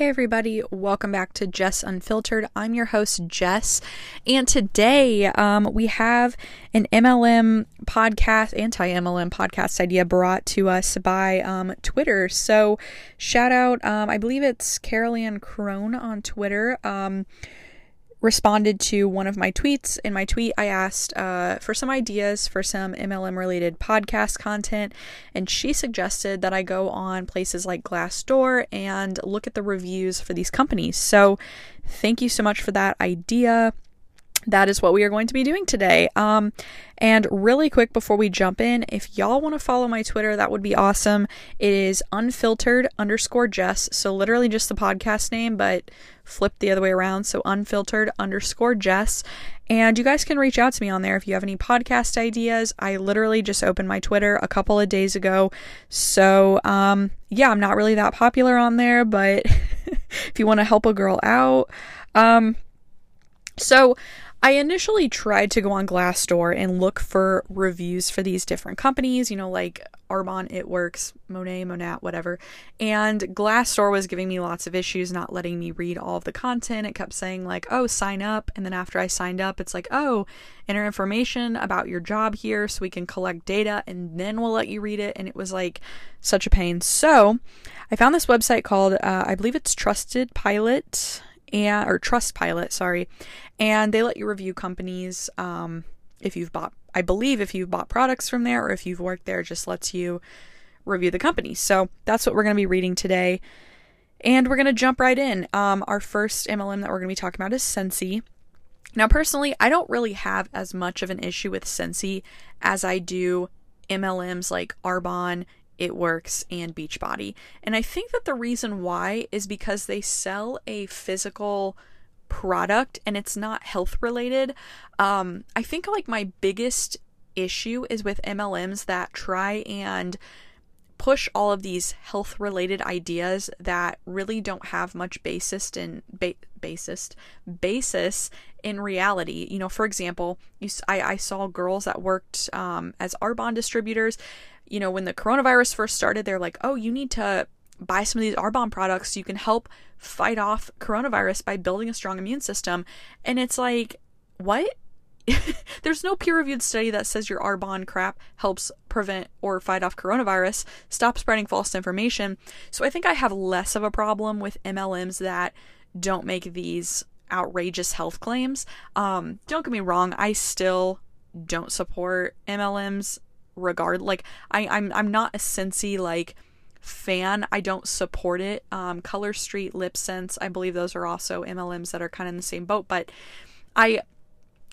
Hey, everybody, welcome back to Jess Unfiltered. I'm your host, Jess, and today um, we have an MLM podcast, anti MLM podcast idea brought to us by um, Twitter. So, shout out, um, I believe it's Carolyn Crone on Twitter. Responded to one of my tweets. In my tweet, I asked uh, for some ideas for some MLM related podcast content, and she suggested that I go on places like Glassdoor and look at the reviews for these companies. So, thank you so much for that idea that is what we are going to be doing today. Um, and really quick before we jump in, if y'all want to follow my Twitter, that would be awesome. It is unfiltered underscore Jess. So literally just the podcast name, but flipped the other way around. So unfiltered underscore Jess. And you guys can reach out to me on there if you have any podcast ideas. I literally just opened my Twitter a couple of days ago. So, um, yeah, I'm not really that popular on there, but if you want to help a girl out, um, so I initially tried to go on Glassdoor and look for reviews for these different companies, you know, like Arbonne, It Works, Monet, Monat, whatever. And Glassdoor was giving me lots of issues, not letting me read all of the content. It kept saying, like, oh, sign up. And then after I signed up, it's like, oh, enter information about your job here so we can collect data and then we'll let you read it. And it was like such a pain. So I found this website called, uh, I believe it's Trusted Pilot and or Trustpilot, sorry, and they let you review companies um, if you've bought. I believe if you've bought products from there or if you've worked there, just lets you review the company. So that's what we're going to be reading today, and we're going to jump right in. Um, our first MLM that we're going to be talking about is Scentsy. Now, personally, I don't really have as much of an issue with Scentsy as I do MLMs like Arbonne it Works, and Beachbody. And I think that the reason why is because they sell a physical product and it's not health related. Um, I think like my biggest issue is with MLMs that try and push all of these health related ideas that really don't have much basis in ba- basis basis in reality you know for example you I, I saw girls that worked um, as arbonne distributors you know, when the coronavirus first started, they're like, oh, you need to buy some of these Arbonne products you can help fight off coronavirus by building a strong immune system. And it's like, what? There's no peer reviewed study that says your Arbonne crap helps prevent or fight off coronavirus. Stop spreading false information. So I think I have less of a problem with MLMs that don't make these outrageous health claims. Um, don't get me wrong, I still don't support MLMs regard. Like I, I'm I'm not a Scentsy like fan. I don't support it. Um, Color Street, Lip Sense, I believe those are also MLMs that are kind of in the same boat. But I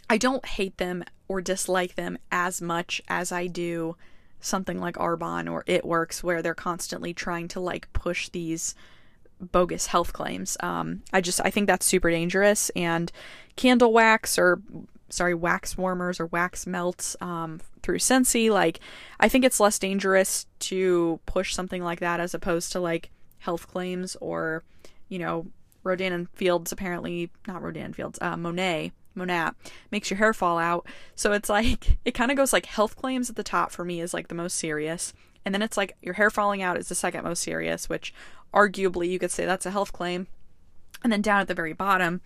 I don't hate them or dislike them as much as I do something like Arbonne or It Works, where they're constantly trying to like push these bogus health claims. Um, I just I think that's super dangerous. And candle wax or sorry, wax warmers or wax melts um, through Scentsy. Like, I think it's less dangerous to push something like that as opposed to like health claims or, you know, Rodan and Fields apparently not Rodan Fields, uh, Monet, Monat makes your hair fall out. So it's like it kind of goes like health claims at the top for me is like the most serious, and then it's like your hair falling out is the second most serious, which arguably you could say that's a health claim, and then down at the very bottom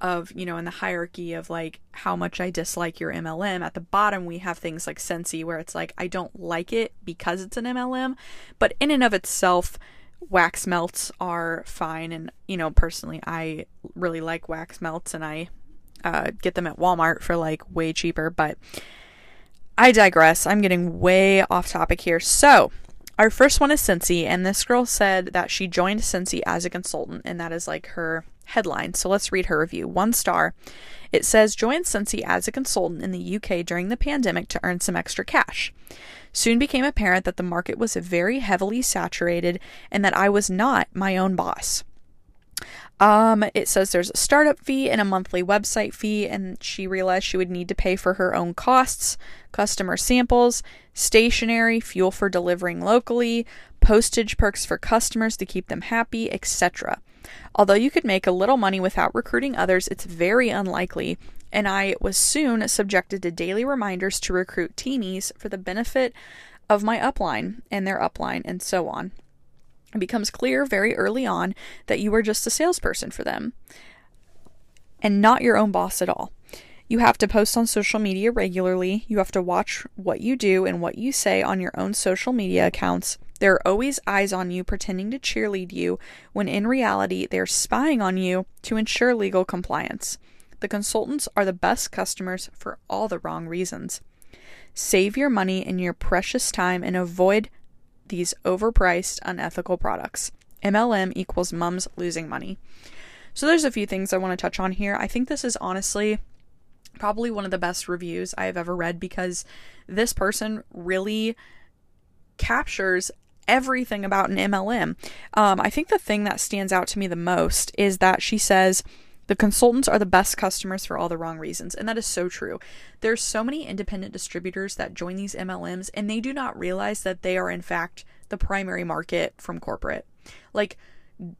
of, you know, in the hierarchy of like how much I dislike your MLM, at the bottom we have things like Scentsy where it's like I don't like it because it's an MLM, but in and of itself, wax melts are fine. And, you know, personally, I really like wax melts and I uh, get them at Walmart for like way cheaper, but I digress. I'm getting way off topic here. So, our first one is Scentsy, and this girl said that she joined Scentsy as a consultant, and that is like her headline. So let's read her review. One star. It says joined Scentsy as a consultant in the UK during the pandemic to earn some extra cash. Soon became apparent that the market was very heavily saturated and that I was not my own boss. Um, it says there's a startup fee and a monthly website fee, and she realized she would need to pay for her own costs, customer samples, stationery, fuel for delivering locally, postage perks for customers to keep them happy, etc. Although you could make a little money without recruiting others, it's very unlikely, and I was soon subjected to daily reminders to recruit teenies for the benefit of my upline and their upline, and so on. It becomes clear very early on that you are just a salesperson for them and not your own boss at all. You have to post on social media regularly. You have to watch what you do and what you say on your own social media accounts. There are always eyes on you pretending to cheerlead you when in reality they're spying on you to ensure legal compliance. The consultants are the best customers for all the wrong reasons. Save your money and your precious time and avoid these overpriced, unethical products. MLM equals mums losing money. So there's a few things I want to touch on here. I think this is honestly probably one of the best reviews I have ever read because this person really captures everything about an MLM. Um, I think the thing that stands out to me the most is that she says, the consultants are the best customers for all the wrong reasons. And that is so true. There's so many independent distributors that join these MLMs and they do not realize that they are, in fact, the primary market from corporate. Like,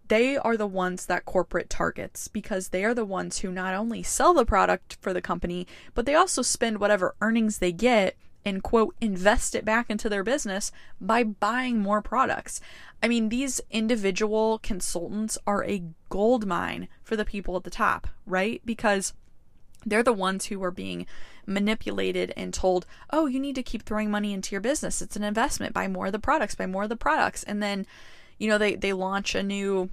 they are the ones that corporate targets because they are the ones who not only sell the product for the company, but they also spend whatever earnings they get and quote invest it back into their business by buying more products. I mean, these individual consultants are a gold mine for the people at the top, right? Because they're the ones who are being manipulated and told, oh, you need to keep throwing money into your business. It's an investment. Buy more of the products, buy more of the products. And then, you know, they, they launch a new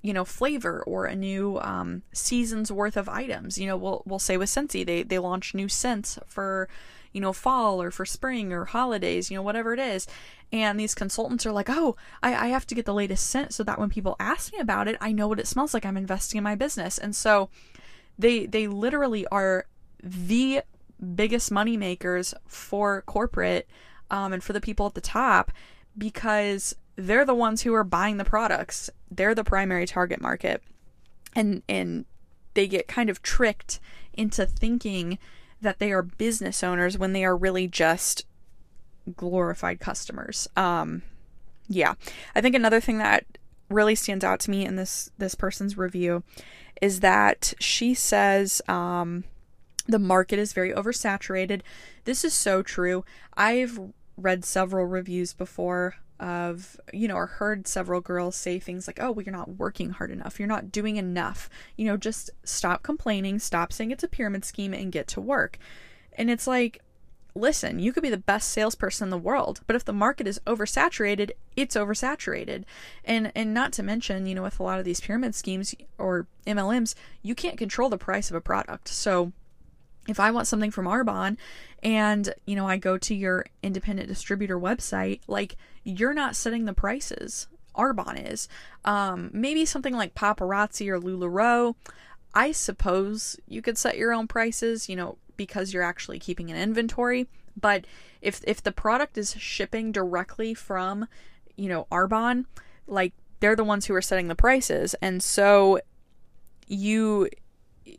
you know flavor or a new um, season's worth of items you know we'll, we'll say with Scentsy they they launch new scents for you know, fall or for spring or holidays, you know, whatever it is. And these consultants are like, oh, I, I have to get the latest scent so that when people ask me about it, I know what it smells like. I'm investing in my business. And so they they literally are the biggest money makers for corporate um, and for the people at the top because they're the ones who are buying the products. They're the primary target market. And and they get kind of tricked into thinking that they are business owners when they are really just glorified customers. Um, yeah, I think another thing that really stands out to me in this this person's review is that she says um, the market is very oversaturated. This is so true. I've read several reviews before of you know or heard several girls say things like oh well you're not working hard enough. You're not doing enough. You know just stop complaining stop saying it's a pyramid scheme and get to work. And it's like listen you could be the best salesperson in the world but if the market is oversaturated it's oversaturated. And and not to mention you know with a lot of these pyramid schemes or MLMs you can't control the price of a product. So if I want something from Arbonne and, you know, I go to your independent distributor website, like you're not setting the prices. Arbonne is. Um, maybe something like Paparazzi or LuLaRoe. I suppose you could set your own prices, you know, because you're actually keeping an inventory. But if if the product is shipping directly from, you know, Arbonne, like they're the ones who are setting the prices. And so you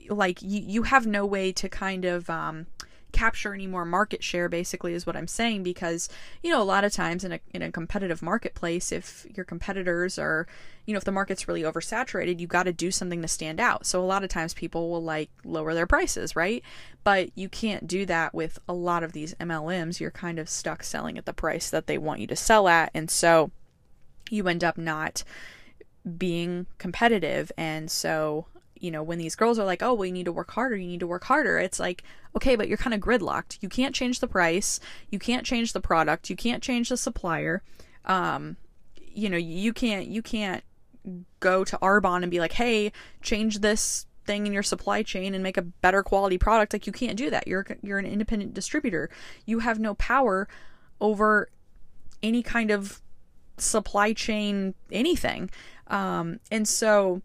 like you, you have no way to kind of um, capture any more market share basically is what I'm saying because you know a lot of times in a in a competitive marketplace if your competitors are you know if the market's really oversaturated you've got to do something to stand out. So a lot of times people will like lower their prices right? But you can't do that with a lot of these MLMs you're kind of stuck selling at the price that they want you to sell at and so you end up not being competitive. And so you know, when these girls are like, oh, well, you need to work harder, you need to work harder, it's like, okay, but you're kind of gridlocked. You can't change the price, you can't change the product, you can't change the supplier. Um, you know, you can't, you can't go to Arbonne and be like, hey, change this thing in your supply chain and make a better quality product. Like, you can't do that. You're, you're an independent distributor. You have no power over any kind of supply chain anything. Um, and so,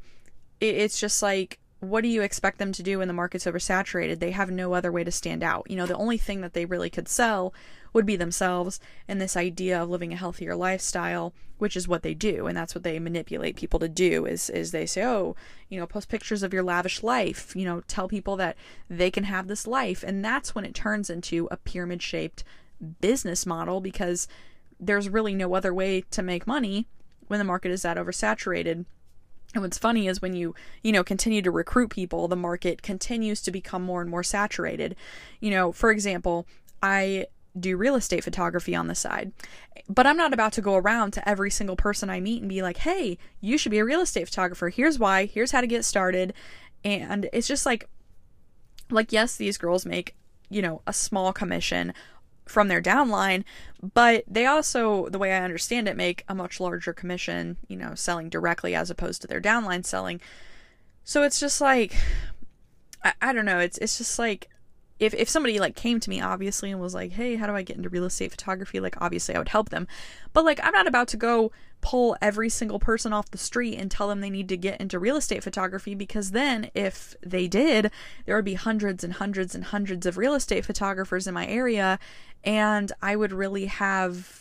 it's just like what do you expect them to do when the market's oversaturated? They have no other way to stand out. You know, the only thing that they really could sell would be themselves and this idea of living a healthier lifestyle, which is what they do, and that's what they manipulate people to do is is they say, "Oh, you know, post pictures of your lavish life, you know, tell people that they can have this life." And that's when it turns into a pyramid-shaped business model because there's really no other way to make money when the market is that oversaturated and what's funny is when you, you know, continue to recruit people, the market continues to become more and more saturated. You know, for example, I do real estate photography on the side. But I'm not about to go around to every single person I meet and be like, hey, you should be a real estate photographer. Here's why. Here's how to get started. And it's just like, like, yes, these girls make, you know, a small commission from their downline, but they also, the way I understand it, make a much larger commission, you know, selling directly as opposed to their downline selling. So it's just like, I, I don't know. It's it's just like if, if somebody like came to me obviously and was like hey how do i get into real estate photography like obviously i would help them but like i'm not about to go pull every single person off the street and tell them they need to get into real estate photography because then if they did there would be hundreds and hundreds and hundreds of real estate photographers in my area and i would really have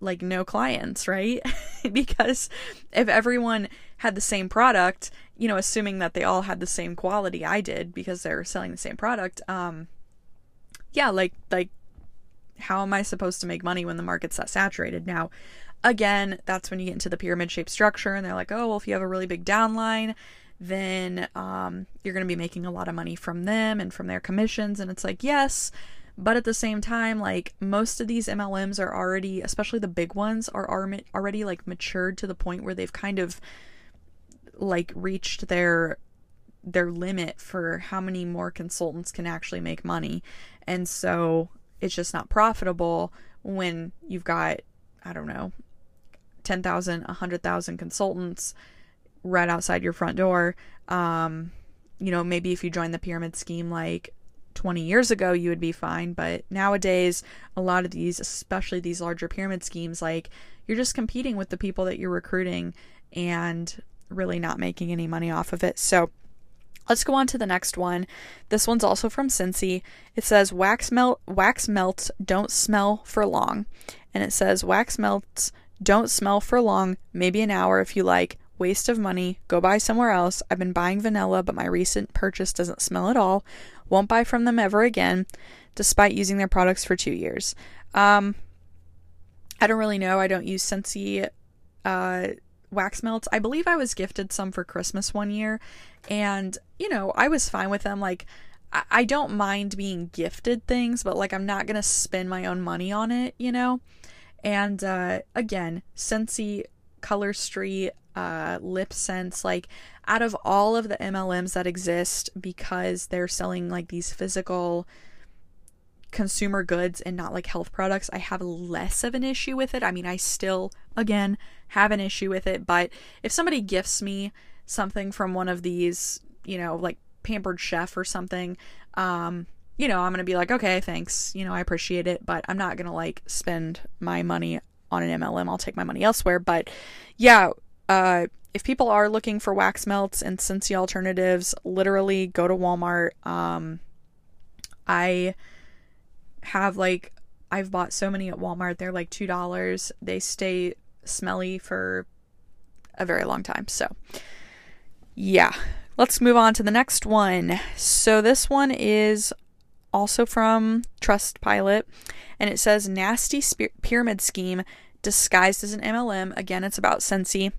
like no clients, right? because if everyone had the same product, you know, assuming that they all had the same quality I did because they're selling the same product, um yeah, like like how am I supposed to make money when the market's that saturated? Now, again, that's when you get into the pyramid shaped structure and they're like, "Oh, well if you have a really big downline, then um, you're going to be making a lot of money from them and from their commissions." And it's like, "Yes, but at the same time, like most of these MLMs are already, especially the big ones, are already like matured to the point where they've kind of like reached their their limit for how many more consultants can actually make money. And so it's just not profitable when you've got I don't know 10,000, 100,000 consultants right outside your front door. Um, you know, maybe if you join the pyramid scheme like 20 years ago you would be fine but nowadays a lot of these especially these larger pyramid schemes like you're just competing with the people that you're recruiting and really not making any money off of it so Let's go on to the next one. This one's also from Scentsy. It says wax melt wax melts don't smell for long. And it says wax melts don't smell for long, maybe an hour if you like. Waste of money. Go buy somewhere else. I've been buying vanilla, but my recent purchase doesn't smell at all. Won't buy from them ever again, despite using their products for two years. Um, I don't really know. I don't use Scentsy uh, wax melts. I believe I was gifted some for Christmas one year, and you know, I was fine with them. Like, I, I don't mind being gifted things, but like, I'm not gonna spend my own money on it, you know. And uh, again, Scentsy, Color Street, uh, lip sense like out of all of the mlms that exist because they're selling like these physical consumer goods and not like health products i have less of an issue with it. I mean i still again have an issue with it but if somebody gifts me something from one of these you know like pampered chef or something um you know i'm gonna be like okay thanks you know i appreciate it but i'm not gonna like spend my money on an mlm i'll take my money elsewhere but yeah uh, if people are looking for wax melts and Scentsy alternatives, literally go to Walmart. Um, I have like I've bought so many at Walmart. They're like two dollars. They stay smelly for a very long time. So yeah, let's move on to the next one. So this one is also from Trustpilot, and it says nasty pyramid scheme disguised as an MLM. Again, it's about Scentsy.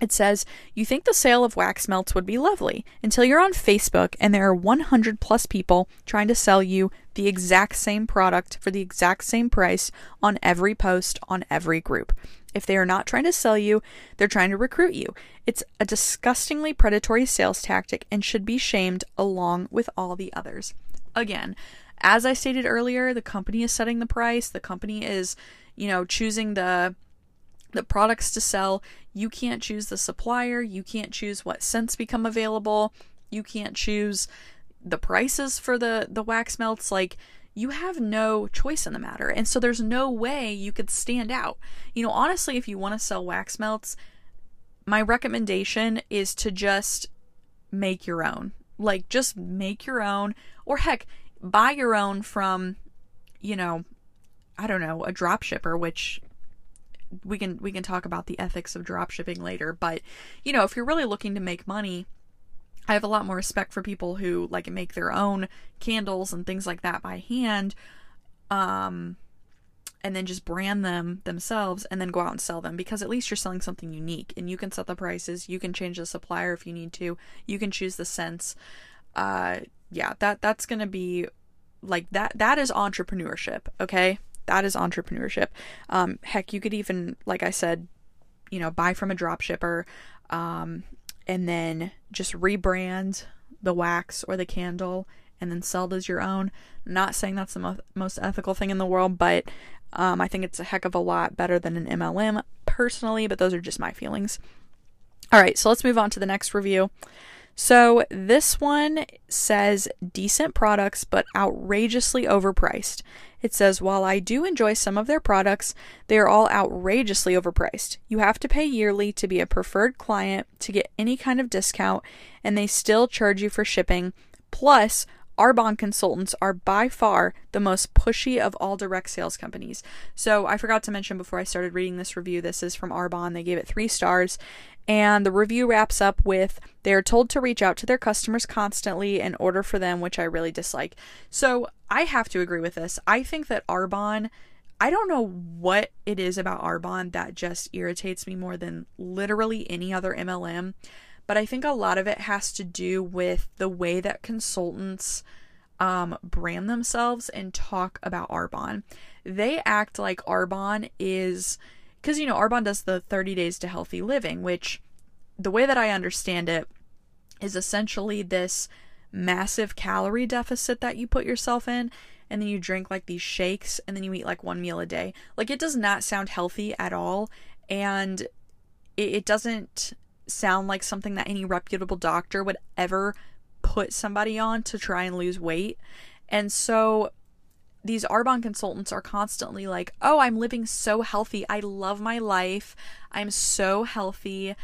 It says, You think the sale of wax melts would be lovely until you're on Facebook and there are 100 plus people trying to sell you the exact same product for the exact same price on every post on every group. If they are not trying to sell you, they're trying to recruit you. It's a disgustingly predatory sales tactic and should be shamed along with all the others. Again, as I stated earlier, the company is setting the price, the company is, you know, choosing the the products to sell. You can't choose the supplier, you can't choose what scents become available, you can't choose the prices for the the wax melts like you have no choice in the matter. And so there's no way you could stand out. You know, honestly, if you want to sell wax melts, my recommendation is to just make your own. Like just make your own or heck, buy your own from you know, I don't know, a drop shipper which we can we can talk about the ethics of drop shipping later. But you know if you're really looking to make money I have a lot more respect for people who like make their own candles and things like that by hand. Um and then just brand them themselves and then go out and sell them because at least you're selling something unique and you can set the prices you can change the supplier if you need to you can choose the scents uh yeah that that's going to be like that that is entrepreneurship, okay? That is entrepreneurship. Um, heck, you could even, like I said, you know, buy from a drop shipper, um, and then just rebrand the wax or the candle and then sell it as your own. Not saying that's the mo- most ethical thing in the world, but um, I think it's a heck of a lot better than an MLM personally, but those are just my feelings. All right, so let's move on to the next review. So this one says decent products, but outrageously overpriced. It says, while I do enjoy some of their products, they are all outrageously overpriced. You have to pay yearly to be a preferred client to get any kind of discount, and they still charge you for shipping. Plus, Arbonne consultants are by far the most pushy of all direct sales companies. So, I forgot to mention before I started reading this review, this is from Arbonne. They gave it three stars. And the review wraps up with they are told to reach out to their customers constantly and order for them, which I really dislike. So, I have to agree with this. I think that Arbonne. I don't know what it is about Arbonne that just irritates me more than literally any other MLM but I think a lot of it has to do with the way that consultants um, brand themselves and talk about Arbonne. They act like Arbonne is because you know Arbonne does the 30 days to healthy living, which the way that I understand it is essentially this massive calorie deficit that you put yourself in and then you drink like these shakes and then you eat like one meal a day. Like it does not sound healthy at all and it, it doesn't sound like something that any reputable doctor would ever put somebody on to try and lose weight. And so these Arbonne consultants are constantly like, "Oh, I'm living so healthy. I love my life. I'm so healthy."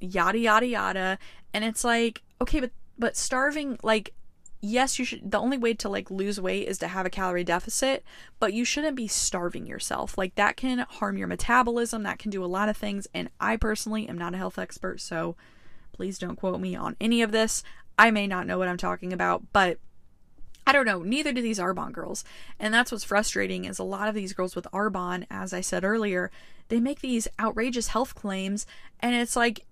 yada yada yada. And it's like, "Okay, but but starving like yes, you should the only way to like lose weight is to have a calorie deficit, but you shouldn't be starving yourself. Like that can harm your metabolism, that can do a lot of things, and I personally am not a health expert, so please don't quote me on any of this. I may not know what I'm talking about, but I don't know, neither do these Arbonne girls. And that's what's frustrating is a lot of these girls with Arbonne, as I said earlier, they make these outrageous health claims and it's like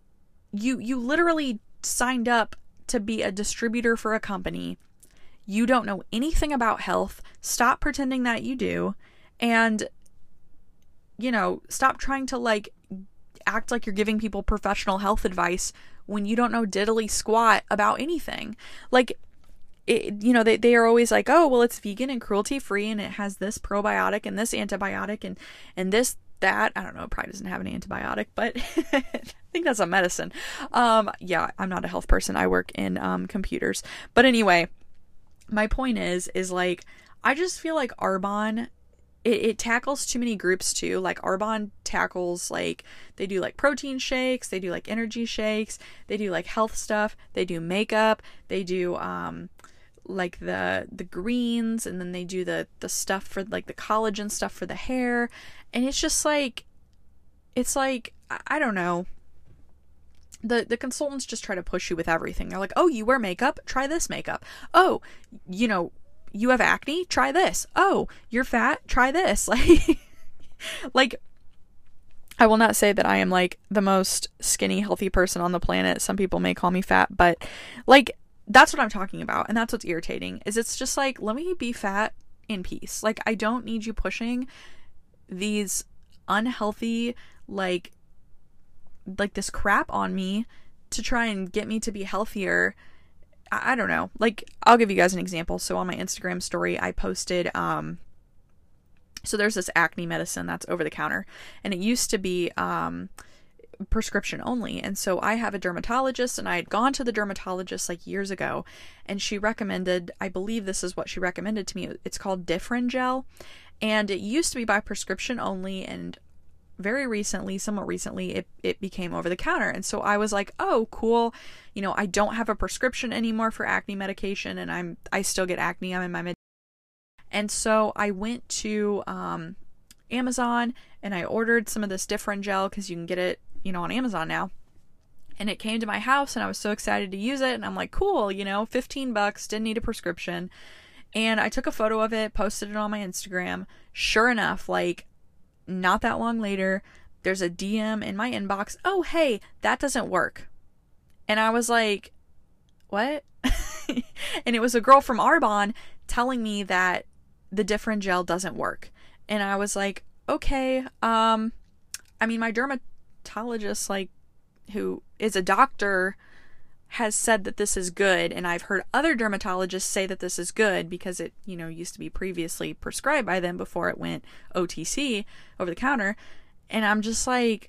you you literally signed up to be a distributor for a company. You don't know anything about health. Stop pretending that you do. And, you know, stop trying to like act like you're giving people professional health advice when you don't know diddly squat about anything. Like, it, you know, they, they are always like, oh, well, it's vegan and cruelty free and it has this probiotic and this antibiotic and, and this that. I don't know, it probably doesn't have an antibiotic, but I think that's a medicine. Um, yeah, I'm not a health person. I work in um, computers. But anyway, my point is, is like, I just feel like Arbonne it, it, tackles too many groups too. Like Arbonne tackles like they do like protein shakes, they do like energy shakes, they do like health stuff, they do makeup, they do um like the the greens and then they do the the stuff for like the collagen stuff for the hair and it's just like it's like I don't know. The the consultants just try to push you with everything. They're like, "Oh, you wear makeup? Try this makeup. Oh, you know, you have acne? Try this. Oh, you're fat? Try this." Like like I will not say that I am like the most skinny healthy person on the planet. Some people may call me fat, but like that's what I'm talking about and that's what's irritating. Is it's just like let me be fat in peace. Like I don't need you pushing these unhealthy like like this crap on me to try and get me to be healthier. I, I don't know. Like I'll give you guys an example. So on my Instagram story I posted um so there's this acne medicine that's over the counter and it used to be um prescription only. And so I have a dermatologist, and I had gone to the dermatologist like years ago, and she recommended, I believe this is what she recommended to me. It's called Differin Gel, and it used to be by prescription only, and very recently, somewhat recently, it, it became over the counter. And so I was like, oh, cool. You know, I don't have a prescription anymore for acne medication, and I'm I still get acne. I'm in my mid. And so I went to um, Amazon and I ordered some of this Differin Gel because you can get it you know, on Amazon now. And it came to my house and I was so excited to use it. And I'm like, cool, you know, 15 bucks, didn't need a prescription. And I took a photo of it, posted it on my Instagram. Sure enough, like not that long later, there's a DM in my inbox. Oh, hey, that doesn't work. And I was like, what? and it was a girl from Arbonne telling me that the Differin gel doesn't work. And I was like, okay, um, I mean, my dermatologist, like, who is a doctor, has said that this is good. And I've heard other dermatologists say that this is good because it, you know, used to be previously prescribed by them before it went OTC over the counter. And I'm just like,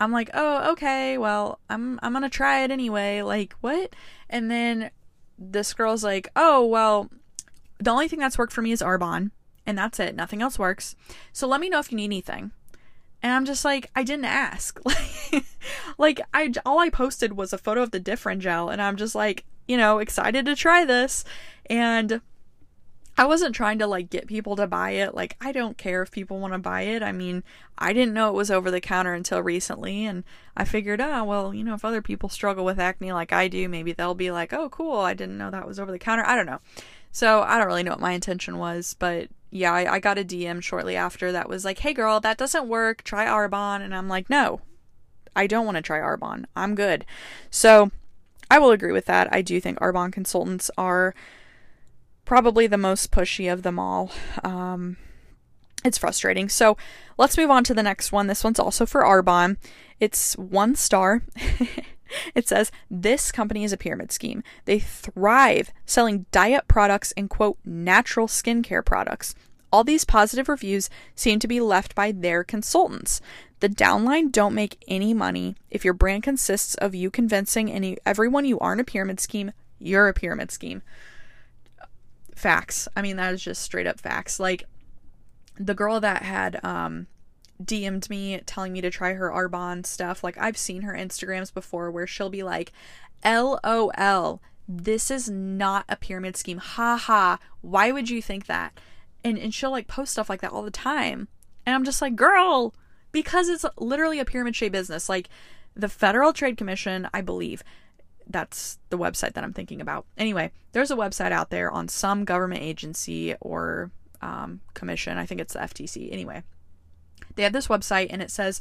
I'm like, oh, okay, well, I'm I'm gonna try it anyway. Like, what? And then this girl's like, oh, well, the only thing that's worked for me is Arbonne, and that's it. Nothing else works. So let me know if you need anything. And I'm just like, I didn't ask. like, I all I posted was a photo of the Differin gel, and I'm just like, you know, excited to try this. And I wasn't trying to like get people to buy it. Like, I don't care if people want to buy it. I mean, I didn't know it was over the counter until recently, and I figured, oh, well, you know, if other people struggle with acne like I do, maybe they'll be like, oh, cool, I didn't know that was over the counter. I don't know. So I don't really know what my intention was, but yeah, I, I got a DM shortly after that was like, hey girl, that doesn't work. Try Arbonne. And I'm like, no, I don't want to try Arbonne. I'm good. So I will agree with that. I do think Arbonne consultants are probably the most pushy of them all. Um, it's frustrating. So let's move on to the next one. This one's also for Arbonne. It's one star. It says this company is a pyramid scheme. They thrive selling diet products and quote natural skincare products. All these positive reviews seem to be left by their consultants. The downline don't make any money. If your brand consists of you convincing any everyone you aren't a pyramid scheme, you're a pyramid scheme. Facts. I mean that is just straight up facts. Like the girl that had um DM'd me telling me to try her Arbonne stuff. Like I've seen her Instagrams before where she'll be like, LOL, this is not a pyramid scheme. Ha ha. Why would you think that? And and she'll like post stuff like that all the time. And I'm just like, girl, because it's literally a pyramid shaped business. Like the Federal Trade Commission, I believe, that's the website that I'm thinking about. Anyway, there's a website out there on some government agency or um, commission. I think it's the FTC. Anyway, they have this website and it says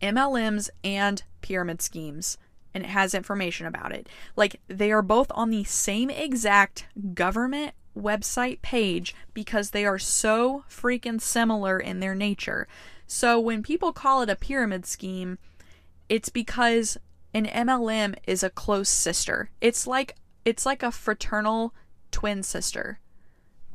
MLMs and pyramid schemes and it has information about it. Like they are both on the same exact government website page because they are so freaking similar in their nature. So when people call it a pyramid scheme, it's because an MLM is a close sister. It's like it's like a fraternal twin sister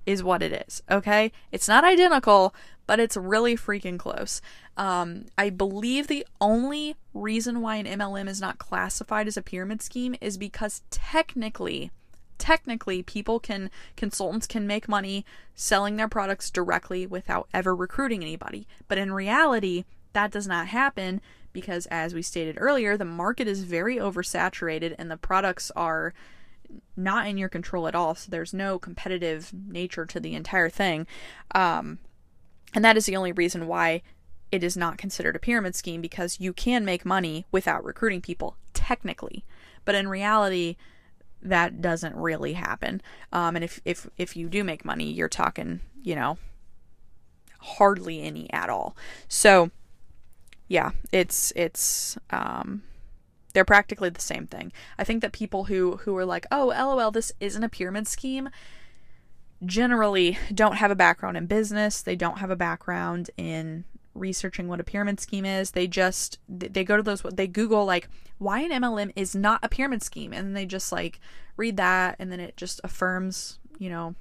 is what it is, okay? It's not identical, but it's really freaking close. Um, I believe the only reason why an MLM is not classified as a pyramid scheme is because technically, technically, people can, consultants can make money selling their products directly without ever recruiting anybody. But in reality, that does not happen because, as we stated earlier, the market is very oversaturated and the products are not in your control at all. So there's no competitive nature to the entire thing. Um, and that is the only reason why it is not considered a pyramid scheme because you can make money without recruiting people, technically. But in reality, that doesn't really happen. Um, and if, if, if you do make money, you're talking, you know, hardly any at all. So, yeah, it's, it's, um, they're practically the same thing. I think that people who, who are like, oh, lol, this isn't a pyramid scheme, generally don't have a background in business. They don't have a background in researching what a pyramid scheme is. They just they go to those they Google like why an MLM is not a pyramid scheme and they just like read that and then it just affirms, you know,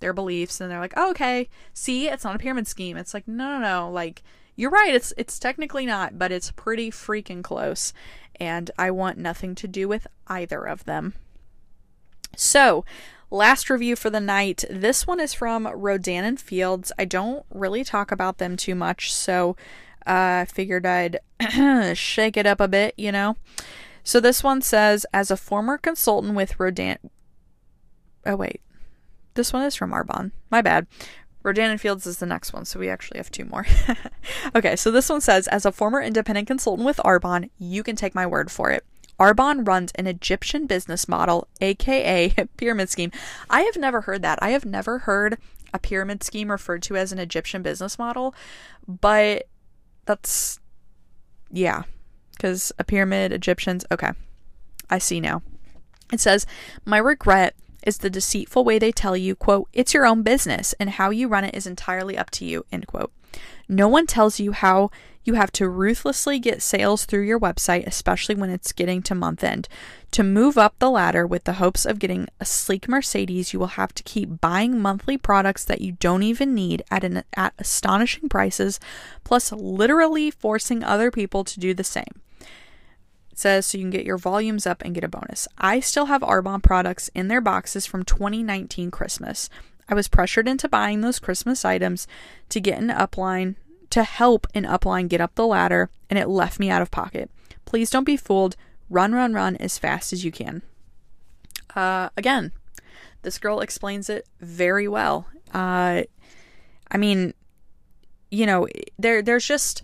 their beliefs and they're like, oh, "Okay, see, it's not a pyramid scheme." It's like, "No, no, no, like you're right, it's it's technically not, but it's pretty freaking close." And I want nothing to do with either of them. So, Last review for the night. This one is from Rodan and Fields. I don't really talk about them too much, so I uh, figured I'd shake it up a bit, you know. So this one says, as a former consultant with Rodan. Oh wait, this one is from Arbonne. My bad. Rodan and Fields is the next one, so we actually have two more. okay, so this one says, as a former independent consultant with Arbonne, you can take my word for it. Arbonne runs an Egyptian business model, aka pyramid scheme. I have never heard that. I have never heard a pyramid scheme referred to as an Egyptian business model, but that's yeah, because a pyramid, Egyptians, okay, I see now. It says, My regret is the deceitful way they tell you, quote, it's your own business and how you run it is entirely up to you, end quote. No one tells you how you have to ruthlessly get sales through your website, especially when it's getting to month end. To move up the ladder with the hopes of getting a sleek Mercedes, you will have to keep buying monthly products that you don't even need at an at astonishing prices, plus literally forcing other people to do the same. It says so you can get your volumes up and get a bonus. I still have Arbonne products in their boxes from 2019 Christmas. I was pressured into buying those Christmas items to get an upline to help an upline get up the ladder, and it left me out of pocket. Please don't be fooled. Run, run, run as fast as you can. Uh, again, this girl explains it very well. Uh, I mean, you know, there there's just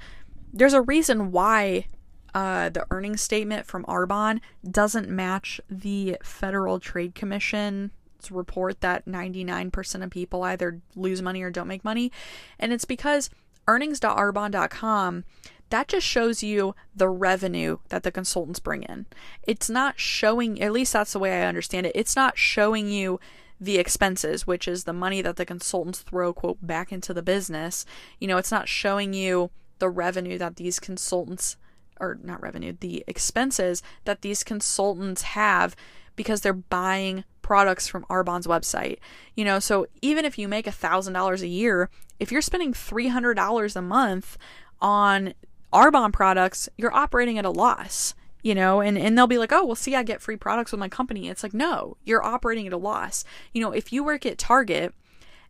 there's a reason why uh, the earnings statement from Arbonne doesn't match the Federal Trade Commission report that 99% of people either lose money or don't make money. And it's because earnings.arbonne.com that just shows you the revenue that the consultants bring in. It's not showing, at least that's the way I understand it, it's not showing you the expenses, which is the money that the consultants throw, quote, back into the business. You know, it's not showing you the revenue that these consultants, or not revenue, the expenses that these consultants have because they're buying products from Arbonne's website. You know, so even if you make a $1,000 a year, if you're spending $300 a month on Arbonne products, you're operating at a loss. You know, and, and they'll be like, oh, well, see, I get free products with my company. It's like, no, you're operating at a loss. You know, if you work at Target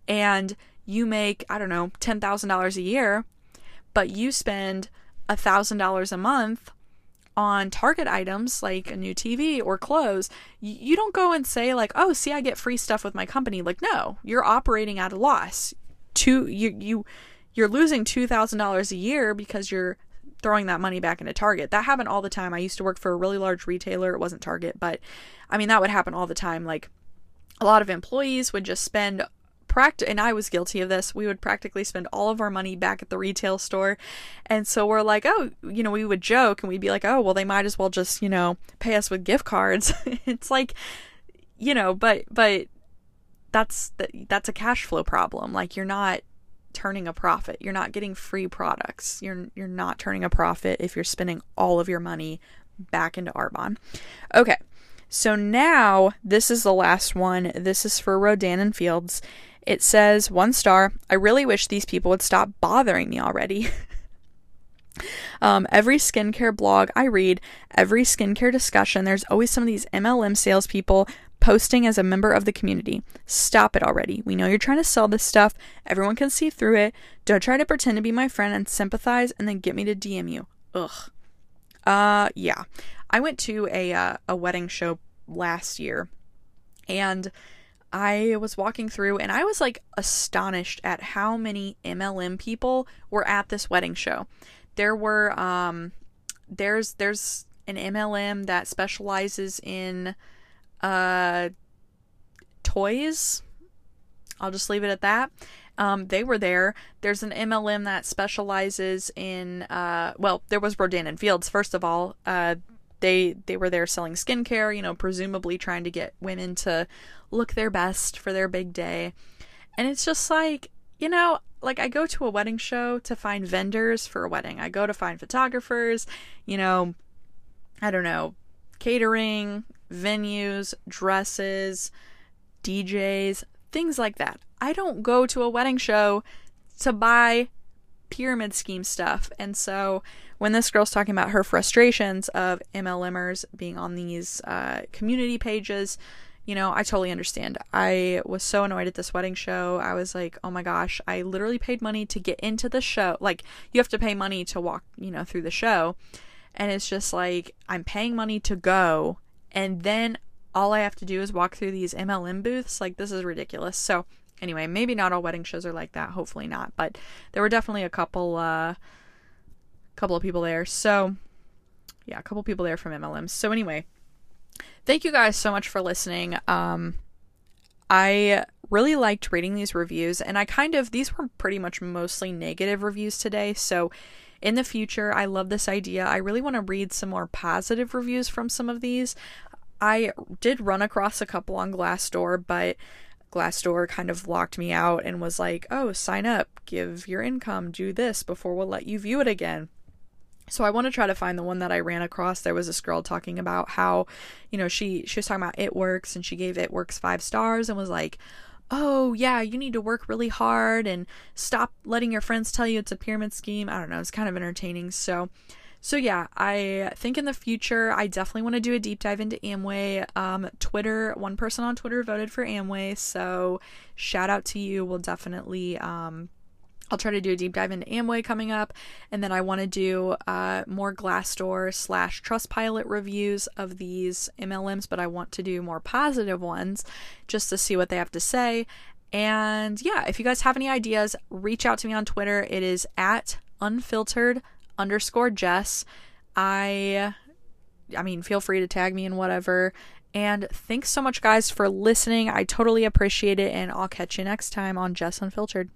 and you make, I don't know, $10,000 a year, but you spend $1,000 a month on Target items like a new TV or clothes, you don't go and say like, "Oh, see, I get free stuff with my company." Like, no, you're operating at a loss. Two, you you you're losing two thousand dollars a year because you're throwing that money back into Target. That happened all the time. I used to work for a really large retailer. It wasn't Target, but I mean that would happen all the time. Like a lot of employees would just spend and I was guilty of this. We would practically spend all of our money back at the retail store. And so we're like, oh, you know, we would joke and we'd be like, oh, well, they might as well just, you know, pay us with gift cards. it's like, you know, but but that's that's a cash flow problem. Like you're not turning a profit. You're not getting free products. You're you're not turning a profit if you're spending all of your money back into Arbonne. Okay. So now this is the last one. This is for Rodan and Fields. It says, one star, I really wish these people would stop bothering me already. um, every skincare blog I read, every skincare discussion, there's always some of these MLM salespeople posting as a member of the community. Stop it already. We know you're trying to sell this stuff. Everyone can see through it. Don't try to pretend to be my friend and sympathize and then get me to DM you. Ugh. Uh, yeah. I went to a uh, a wedding show last year, and I was walking through and I was like astonished at how many MLM people were at this wedding show. There were um there's there's an MLM that specializes in uh toys. I'll just leave it at that. Um, they were there. There's an MLM that specializes in uh, well, there was Rodan and Fields first of all. Uh, they they were there selling skincare, you know, presumably trying to get women to look their best for their big day. And it's just like, you know, like I go to a wedding show to find vendors for a wedding. I go to find photographers, you know, I don't know, catering, venues, dresses, DJs, things like that. I don't go to a wedding show to buy pyramid scheme stuff. And so when this girl's talking about her frustrations of MLMers being on these uh, community pages, you know, I totally understand. I was so annoyed at this wedding show. I was like, oh my gosh, I literally paid money to get into the show. Like, you have to pay money to walk, you know, through the show. And it's just like, I'm paying money to go. And then all I have to do is walk through these MLM booths. Like, this is ridiculous. So, anyway, maybe not all wedding shows are like that. Hopefully not. But there were definitely a couple, uh, couple of people there. So, yeah, a couple people there from MLMs. So, anyway, thank you guys so much for listening. Um, I really liked reading these reviews, and I kind of, these were pretty much mostly negative reviews today. So, in the future, I love this idea. I really want to read some more positive reviews from some of these. I did run across a couple on Glassdoor, but Glassdoor kind of locked me out and was like, oh, sign up, give your income, do this before we'll let you view it again. So I want to try to find the one that I ran across. There was this girl talking about how, you know, she she was talking about It Works and she gave It Works 5 stars and was like, "Oh, yeah, you need to work really hard and stop letting your friends tell you it's a pyramid scheme." I don't know, it's kind of entertaining. So so yeah, I think in the future I definitely want to do a deep dive into Amway. Um, Twitter, one person on Twitter voted for Amway, so shout out to you. We'll definitely um, I'll try to do a deep dive into Amway coming up, and then I want to do uh, more Glassdoor slash Trustpilot reviews of these MLMs, but I want to do more positive ones just to see what they have to say. And yeah, if you guys have any ideas, reach out to me on Twitter. It is at unfiltered underscore Jess. I I mean, feel free to tag me and whatever. And thanks so much, guys, for listening. I totally appreciate it, and I'll catch you next time on Jess Unfiltered.